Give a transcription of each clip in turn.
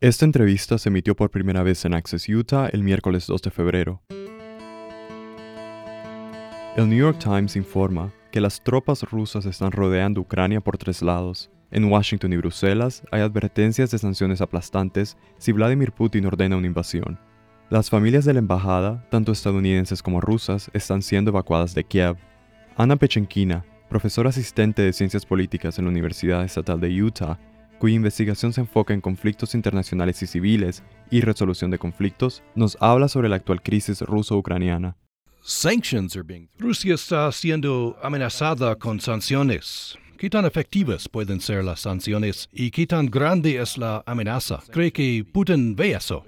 Esta entrevista se emitió por primera vez en Access Utah el miércoles 2 de febrero. El New York Times informa que las tropas rusas están rodeando Ucrania por tres lados. En Washington y Bruselas hay advertencias de sanciones aplastantes si Vladimir Putin ordena una invasión. Las familias de la embajada, tanto estadounidenses como rusas, están siendo evacuadas de Kiev. Ana Pechenkina, profesora asistente de Ciencias Políticas en la Universidad Estatal de Utah, cuya investigación se enfoca en conflictos internacionales y civiles y resolución de conflictos, nos habla sobre la actual crisis ruso-ucraniana. Rusia está siendo amenazada con sanciones. ¿Qué tan efectivas pueden ser las sanciones y qué tan grande es la amenaza? ¿Cree que Putin ve eso?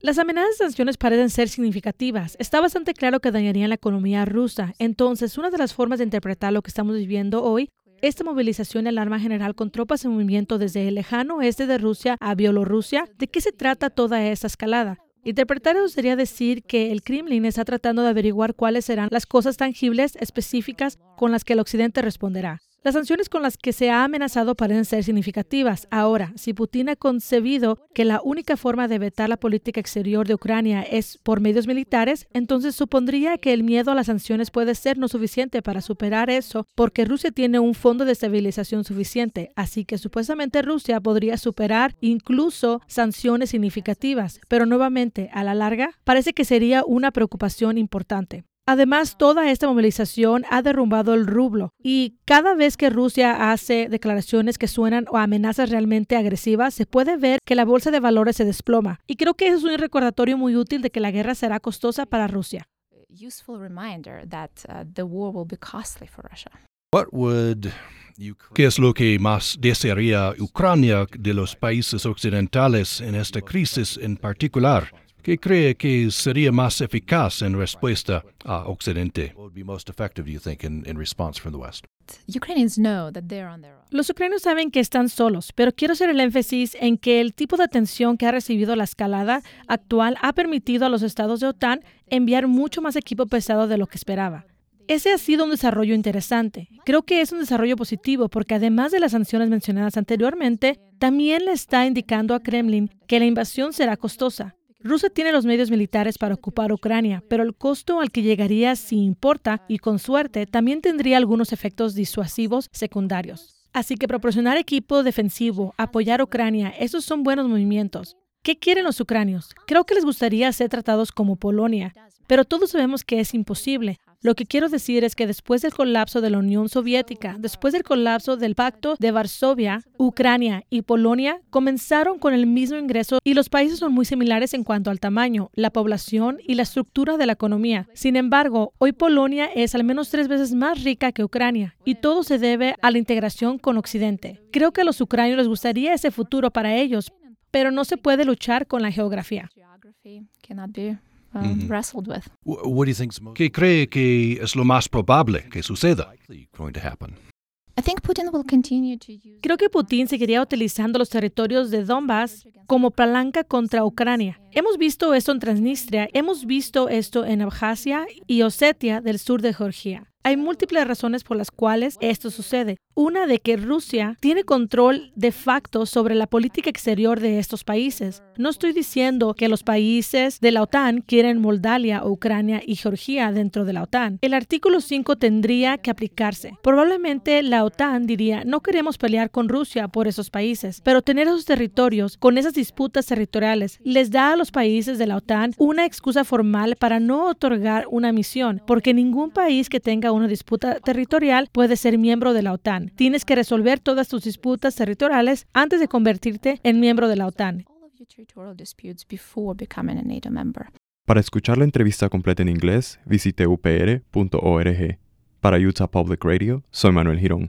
Las amenazas de sanciones parecen ser significativas. Está bastante claro que dañarían la economía rusa. Entonces, una de las formas de interpretar lo que estamos viviendo hoy esta movilización y alarma general con tropas en movimiento desde el lejano oeste de Rusia a Bielorrusia, ¿de qué se trata toda esta escalada? Interpretar eso sería decir que el Kremlin está tratando de averiguar cuáles serán las cosas tangibles específicas con las que el Occidente responderá. Las sanciones con las que se ha amenazado parecen ser significativas. Ahora, si Putin ha concebido que la única forma de vetar la política exterior de Ucrania es por medios militares, entonces supondría que el miedo a las sanciones puede ser no suficiente para superar eso, porque Rusia tiene un fondo de estabilización suficiente. Así que supuestamente Rusia podría superar incluso sanciones significativas. Pero nuevamente, a la larga, parece que sería una preocupación importante. Además, toda esta movilización ha derrumbado el rublo y cada vez que Rusia hace declaraciones que suenan o amenazas realmente agresivas, se puede ver que la bolsa de valores se desploma. Y creo que eso es un recordatorio muy útil de que la guerra será costosa para Rusia. ¿Qué es lo que más desearía Ucrania de los países occidentales en esta crisis en particular? ¿Qué cree que sería más eficaz en respuesta a Occidente? Los ucranianos saben que están solos, pero quiero hacer el énfasis en que el tipo de atención que ha recibido la escalada actual ha permitido a los estados de OTAN enviar mucho más equipo pesado de lo que esperaba. Ese ha sido un desarrollo interesante. Creo que es un desarrollo positivo porque además de las sanciones mencionadas anteriormente, también le está indicando a Kremlin que la invasión será costosa. Rusia tiene los medios militares para ocupar Ucrania, pero el costo al que llegaría si importa y con suerte también tendría algunos efectos disuasivos secundarios. Así que proporcionar equipo defensivo, apoyar a Ucrania, esos son buenos movimientos. ¿Qué quieren los ucranios? Creo que les gustaría ser tratados como Polonia, pero todos sabemos que es imposible. Lo que quiero decir es que después del colapso de la Unión Soviética, después del colapso del Pacto de Varsovia, Ucrania y Polonia comenzaron con el mismo ingreso y los países son muy similares en cuanto al tamaño, la población y la estructura de la economía. Sin embargo, hoy Polonia es al menos tres veces más rica que Ucrania y todo se debe a la integración con Occidente. Creo que a los ucranios les gustaría ese futuro para ellos, pero no se puede luchar con la geografía. Um, ¿Qué cree que es lo más probable que suceda? Creo que Putin seguiría utilizando los territorios de Donbass como palanca contra Ucrania. Hemos visto esto en Transnistria, hemos visto esto en Abjasia y Osetia del sur de Georgia. Hay múltiples razones por las cuales esto sucede. Una de que Rusia tiene control de facto sobre la política exterior de estos países. No estoy diciendo que los países de la OTAN quieren Moldavia, Ucrania y Georgia dentro de la OTAN. El artículo 5 tendría que aplicarse. Probablemente la OTAN diría, no queremos pelear con Rusia por esos países, pero tener esos territorios con esas disputas territoriales les da a los países de la OTAN una excusa formal para no otorgar una misión, porque ningún país que tenga una disputa territorial puede ser miembro de la OTAN. Tienes que resolver todas tus disputas territoriales antes de convertirte en miembro de la OTAN. Para escuchar la entrevista completa en inglés, visite upr.org. Para Utah Public Radio, soy Manuel Girón.